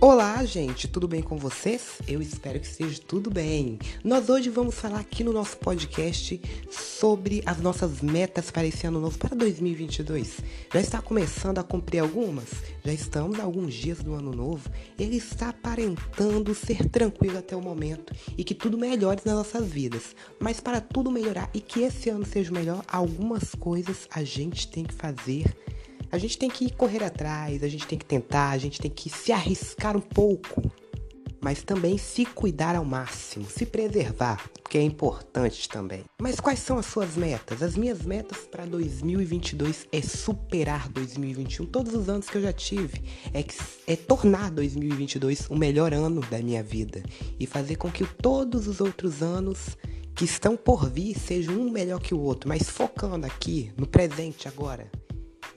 Olá, gente, tudo bem com vocês? Eu espero que esteja tudo bem. Nós hoje vamos falar aqui no nosso podcast sobre as nossas metas para esse ano novo, para 2022. Já está começando a cumprir algumas? Já estamos alguns dias do ano novo. Ele está aparentando ser tranquilo até o momento e que tudo melhore nas nossas vidas. Mas para tudo melhorar e que esse ano seja melhor, algumas coisas a gente tem que fazer a gente tem que correr atrás, a gente tem que tentar, a gente tem que se arriscar um pouco, mas também se cuidar ao máximo, se preservar, que é importante também. Mas quais são as suas metas? As minhas metas para 2022 é superar 2021, todos os anos que eu já tive, é, que, é tornar 2022 o melhor ano da minha vida e fazer com que todos os outros anos que estão por vir sejam um melhor que o outro, mas focando aqui no presente agora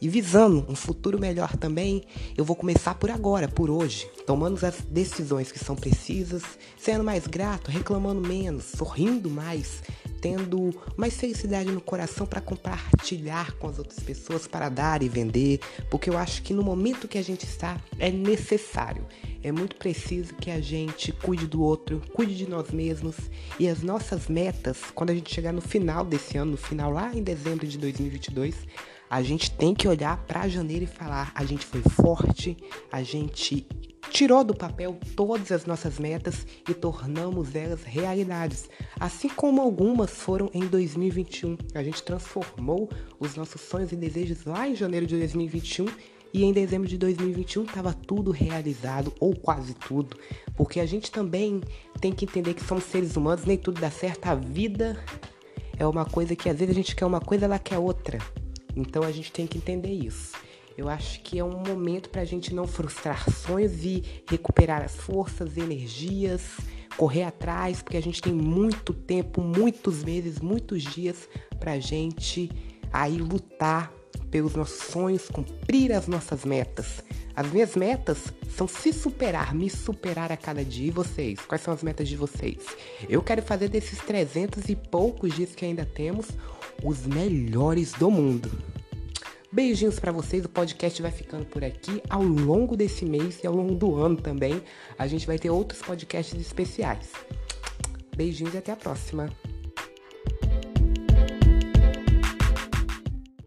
e visando um futuro melhor também, eu vou começar por agora, por hoje, tomando as decisões que são precisas, sendo mais grato, reclamando menos, sorrindo mais, tendo mais felicidade no coração para compartilhar com as outras pessoas, para dar e vender, porque eu acho que no momento que a gente está é necessário. É muito preciso que a gente cuide do outro, cuide de nós mesmos. E as nossas metas, quando a gente chegar no final desse ano, no final lá em dezembro de 2022, a gente tem que olhar para janeiro e falar: a gente foi forte, a gente tirou do papel todas as nossas metas e tornamos elas realidades. Assim como algumas foram em 2021. A gente transformou os nossos sonhos e desejos lá em janeiro de 2021 e em dezembro de 2021 estava tudo realizado, ou quase tudo, porque a gente também tem que entender que somos seres humanos, nem tudo dá certo. A vida é uma coisa que às vezes a gente quer uma coisa, ela quer outra. Então a gente tem que entender isso. Eu acho que é um momento para a gente não frustrar sonhos e recuperar as forças, energias, correr atrás, porque a gente tem muito tempo, muitos meses, muitos dias para a gente aí lutar pelos nossos sonhos, cumprir as nossas metas. As minhas metas são se superar, me superar a cada dia. E vocês? Quais são as metas de vocês? Eu quero fazer desses 300 e poucos dias que ainda temos os melhores do mundo. Beijinhos para vocês, o podcast vai ficando por aqui ao longo desse mês e ao longo do ano também. A gente vai ter outros podcasts especiais. Beijinhos e até a próxima.